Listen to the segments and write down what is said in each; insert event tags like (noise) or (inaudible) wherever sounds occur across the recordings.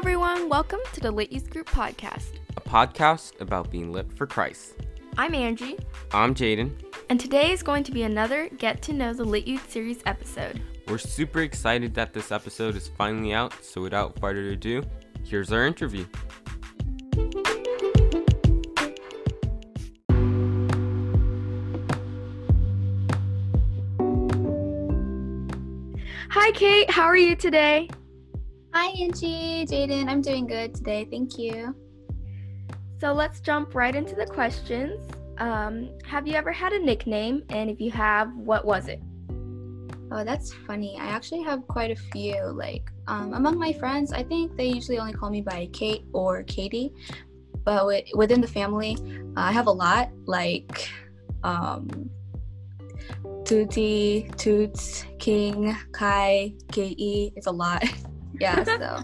everyone. Welcome to the Lit Youth Group podcast. a podcast about being lit for Christ. I'm Angie, I'm Jaden. and today is going to be another Get to Know the Lit Youth series episode. We're super excited that this episode is finally out, so without further ado, here's our interview. Hi, Kate. How are you today? Hi, Angie, Jaden. I'm doing good today. Thank you. So let's jump right into the questions. Um, have you ever had a nickname? And if you have, what was it? Oh, that's funny. I actually have quite a few. Like, um, among my friends, I think they usually only call me by Kate or Katie. But wi- within the family, uh, I have a lot. Like, um, Tuti, Toots, King, Kai, Ke. It's a lot. (laughs) yeah. (laughs) So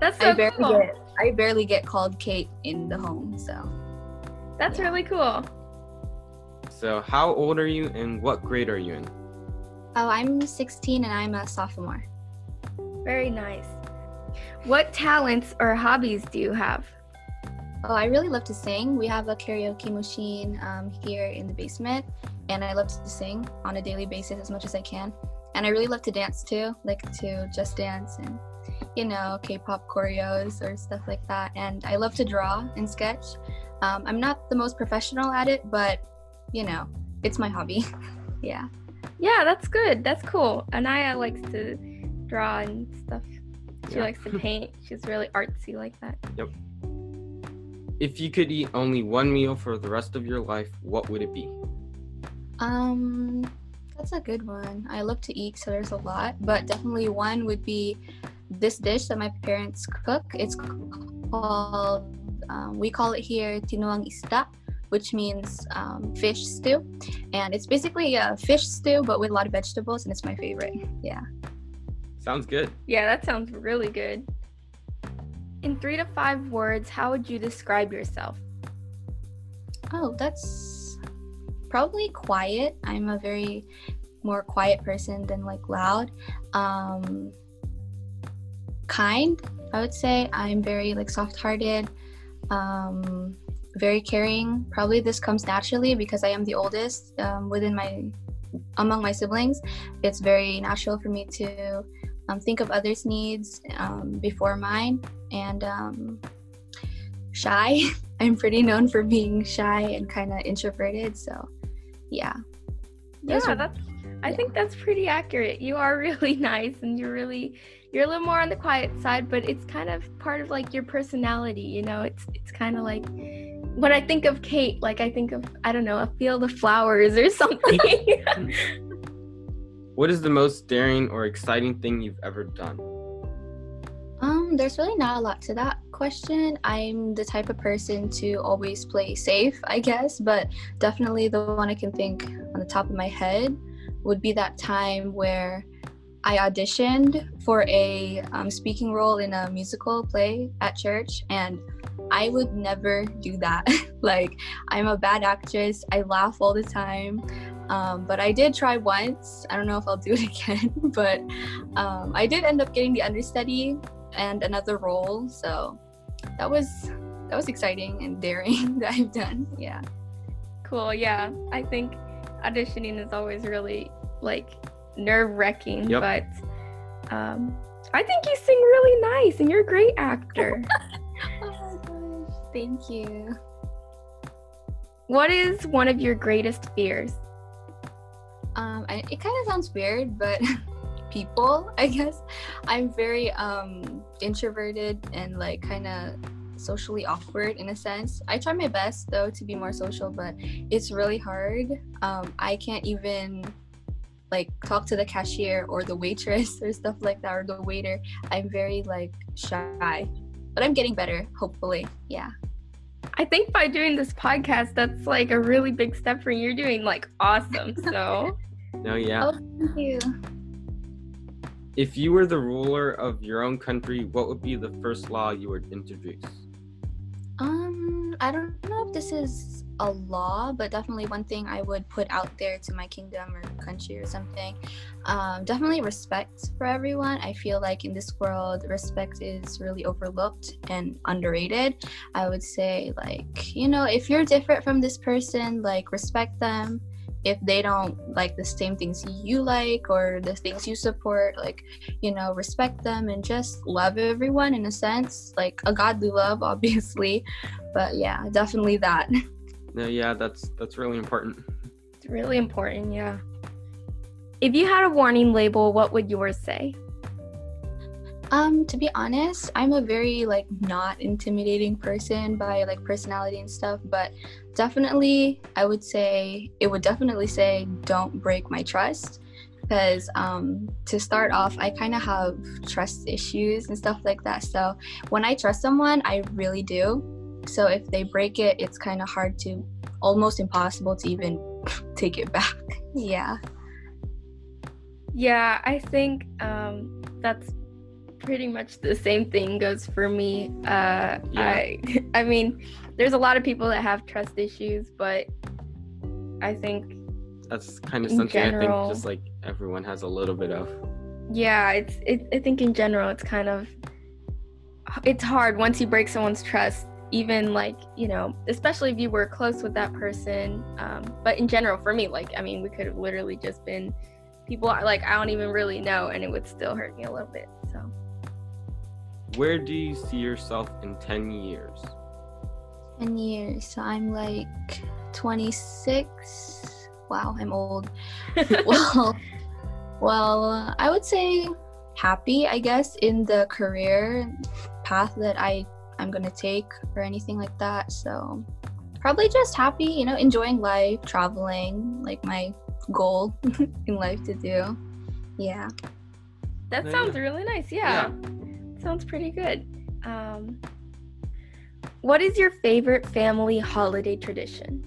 That's so I barely cool. get I barely get called Kate in the home. So That's yeah. really cool. So, how old are you and what grade are you in? oh, I'm 16 and I'm a sophomore. Very nice. What talents or hobbies do you have? Oh, I really love to sing. We have a karaoke machine um, here in the basement, and I love to sing on a daily basis as much as I can. And I really love to dance too, like to just dance and, you know, K-pop choreos or stuff like that. And I love to draw and sketch. Um, I'm not the most professional at it, but you know, it's my hobby. (laughs) yeah. Yeah, that's good. That's cool. Anaya likes to draw and stuff. She Yeah. likes to (laughs) paint. She's really artsy like that. Yep. If you could eat only one meal for the rest of your life, what would it be? Um, that's a good one. I love to eat, so there's a lot, but definitely one would be this dish that my parents cook. It's called, um, we call it here tinuang ista, which means um, fish stew, and it's basically a fish stew but with a lot of vegetables, and it's my favorite. Yeah. Sounds good. Yeah, that sounds really good. In three to five words, how would you describe yourself? Oh, that's probably quiet. I'm a very more quiet person than like loud. Um kind, I would say. I'm very like soft-hearted, um very caring. Probably this comes naturally because I am the oldest um, within my among my siblings. It's very natural for me to um, think of others' needs um, before mine and um, shy. (laughs) I'm pretty known for being shy and kind of introverted. So, yeah. Yeah, are- that's. I yeah. think that's pretty accurate. You are (laughs) really nice, and you're really you're a little more on the quiet side, but it's kind of part of like your personality. You know, it's it's kind of like when I think of Kate, like I think of I don't know a field of flowers or (laughs) something. (laughs) What is the most daring or exciting thing you've ever done? There's really not a lot to that question. I'm the type of person to always play safe, I guess, but definitely the one I can think on the top of my head would be that time where I auditioned for a um, speaking role in a musical play at church, and I would never do that. (laughs) like, I'm a bad actress, I laugh all the time. Um, but I did try once. I don't know if I'll do it (laughs) again, but um, I did end up getting the understudy and another role. So that was that was exciting and daring (laughs) that I've done. Yeah. cool. Yeah, I think auditioning is always really like nerve wracking, Yep. but um, I think you sing really nice, and you're a great actor. (laughs) Oh my gosh. Thank you. what is one of your greatest fears? Um, I, it kind of sounds weird, but (laughs) people, (laughs) I guess. I'm very um introverted and like kind of socially awkward in a sense. I try my best though to be more social, but it's really hard. Um, I can't even like talk to the cashier or the waitress (laughs) or stuff like that or the waiter. I'm very like shy, but I'm getting better. Hopefully, yeah. I think by doing this podcast, that's like a really big step for you. You're doing like awesome. So, (laughs) No, yeah. Oh, thank you. If you were the ruler of your own country, what would be the first law you would introduce? Um, I don't know if this is a law, but definitely one thing I would put out there to my kingdom or country or something. Um, definitely respect for everyone. I feel like in this world, respect is really overlooked and underrated. I would say, like, you know, if you're different from this person, like, respect them. If they don't like the same things you like or the things you support, like, you know, respect them and just love everyone in a sense, like a godly love, (laughs) obviously. But yeah, definitely that. (laughs) No, yeah, that's that's really important. It's really important, yeah. If you had a warning label, what would yours say? Um, to be honest, I'm a very like not intimidating person by like personality and stuff, but definitely I would say it would definitely say don't break my trust because um, to start off, I kind of have trust issues and stuff like that. So when I trust someone, I really do. So if they break it, it's kind of hard to, almost impossible to even (laughs) take it back. yeah. Yeah, I think um, that's pretty much the same thing goes for me. Uh, Yeah. I, (laughs) I mean, there's a lot of people that have trust issues, but I think That's kind of In something I think just like everyone has a little bit of. yeah, it's it, I think in general it's kind of it's hard once you break someone's trust. Even like you know, especially if you were close with that person. Um, but in general, for me, like I mean, we could have literally just been people like I don't even really know, and it would still hurt me a little bit. So. Where do you see yourself in 10 years? 10 years. So I'm like 26. Wow, I'm old. (laughs) well, well, I would say happy, I guess, in the career path that I I'm gonna take or anything like that. So probably just happy, you know, enjoying life, traveling, like my goal (laughs) in life to do. Yeah. That sounds really nice. Yeah. Sounds pretty good. Um, what is your favorite family holiday tradition?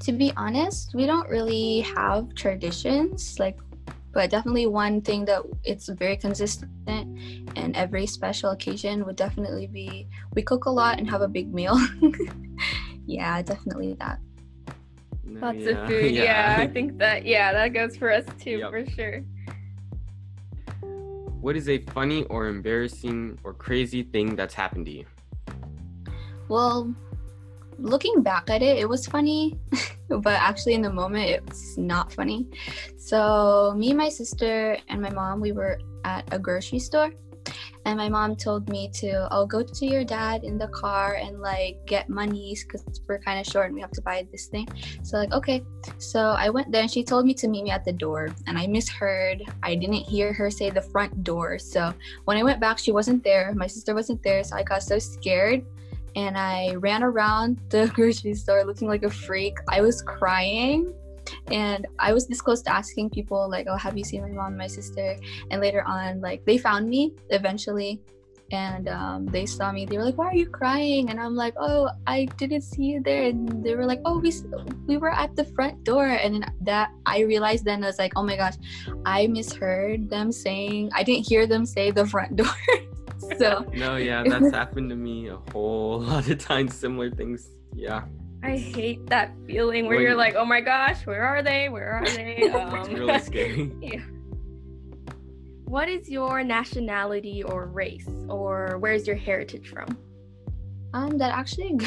To be honest, we don't really have traditions like but definitely one thing that it's very consistent and every special occasion would definitely be we cook a lot and have a big meal. (laughs) yeah, definitely that. Lots yeah, of food. (laughs) Yeah. I think that, yeah, that goes for us too, Yep. for sure. What is a funny or embarrassing or crazy thing that's happened to you? Well, looking back at it, it was funny, (laughs) but actually in the moment, it's not funny. So, me, my sister, and my mom, we were at a grocery store. And my mom told me to, I'll go to your dad in the car and like get monies because we're kind of short and we have to buy this thing. So, like, okay. So I went there and she told me to meet me at the door. And I misheard. I didn't hear her say the front door. So when I went back, she wasn't there. My sister wasn't there. So I got so scared and I ran around the (laughs) grocery store looking like a freak. I was crying and I was this close to asking people like, "Oh, have you seen my mom my sister?" And later on, like they found me eventually, and um, they saw me. They were like, "Why are you crying?" And I'm like, "Oh, I didn't see you there." And they were like, "Oh, we we were at the front door." And then that I realized then I was like, "Oh my gosh, I misheard them saying. I didn't hear them say the front door." (laughs) so No, yeah, (laughs) that's happened to me a whole (laughs) lot of times. Similar things. Yeah, I hate that feeling where you're like, oh my gosh, where are they? Where are they? (laughs) it's Um, really scary. (laughs) yeah. What is your nationality or race, or where's your heritage from? Um, that actually,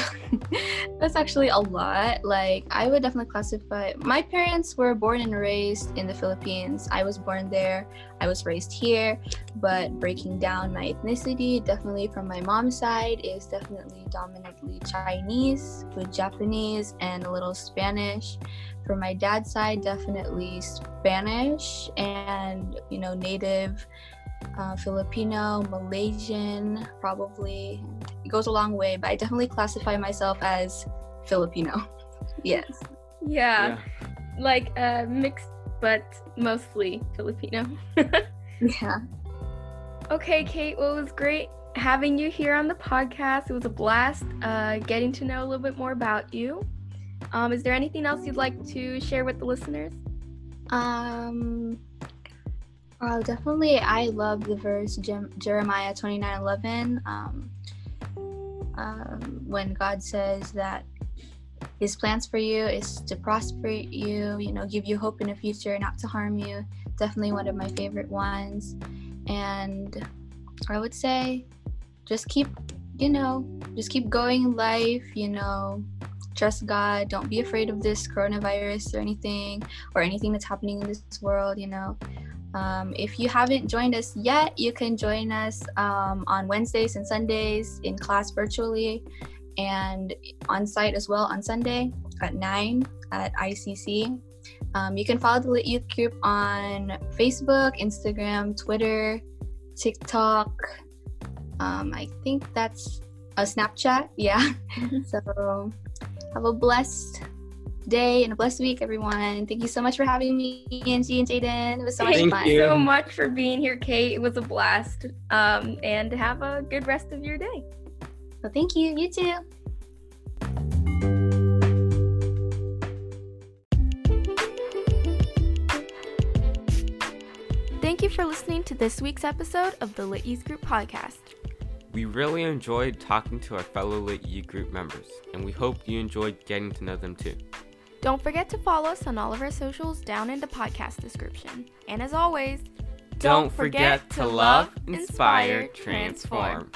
(laughs) that's actually a lot. Like, I would definitely classify. My parents were born and raised in the Philippines. I was born there. I was raised here. But breaking down my ethnicity, definitely from my mom's side, is definitely dominantly Chinese with Japanese and a little Spanish. From my dad's side, definitely Spanish and you know native uh, Filipino, Malaysian, probably. It goes a long way, but I definitely classify myself as Filipino. (laughs) yes. Yeah, like uh, mixed, but mostly Filipino. (laughs) Yeah. Okay, Kate, well, it was great having you here on the podcast. It was a blast uh, getting to know a little bit more about you. Um, is there anything else you'd like to share with the listeners? Um. Uh, definitely, I love the verse Jem- Jeremiah twenty nine eleven. Um, um, when God says that his plans for you is to prosper you, you know, give you hope in the future, not to harm you. Definitely one of my favorite ones. And I would say just keep, you know, just keep going in life, you know, trust God. Don't be afraid of this coronavirus or anything or anything that's happening in this world, you know. Um, if you haven't joined us yet, you can join us um, on Wednesdays and Sundays in class virtually and on site as well on Sunday at 9 at ICC. Um, you can follow the Lit Youth Group on Facebook, Instagram, Twitter, TikTok. Um, I think that's a Snapchat. (laughs) Yeah. (laughs) so have a blessed day and a blessed week, everyone. Thank you so much for having me, Angie and Jaden. It was so much Thank fun. you so much for being here, Kate. It was a blast. Um, and have a good rest of your day. Well, thank you. You too. Thank you for listening to this week's episode of the Lit Youth Group podcast. We really enjoyed talking to our fellow Lit Youth group members, and we hope you enjoyed getting to know them too. Don't forget to follow us on all of our socials down in the podcast description. And as always, Don't forget to love, inspire, transform.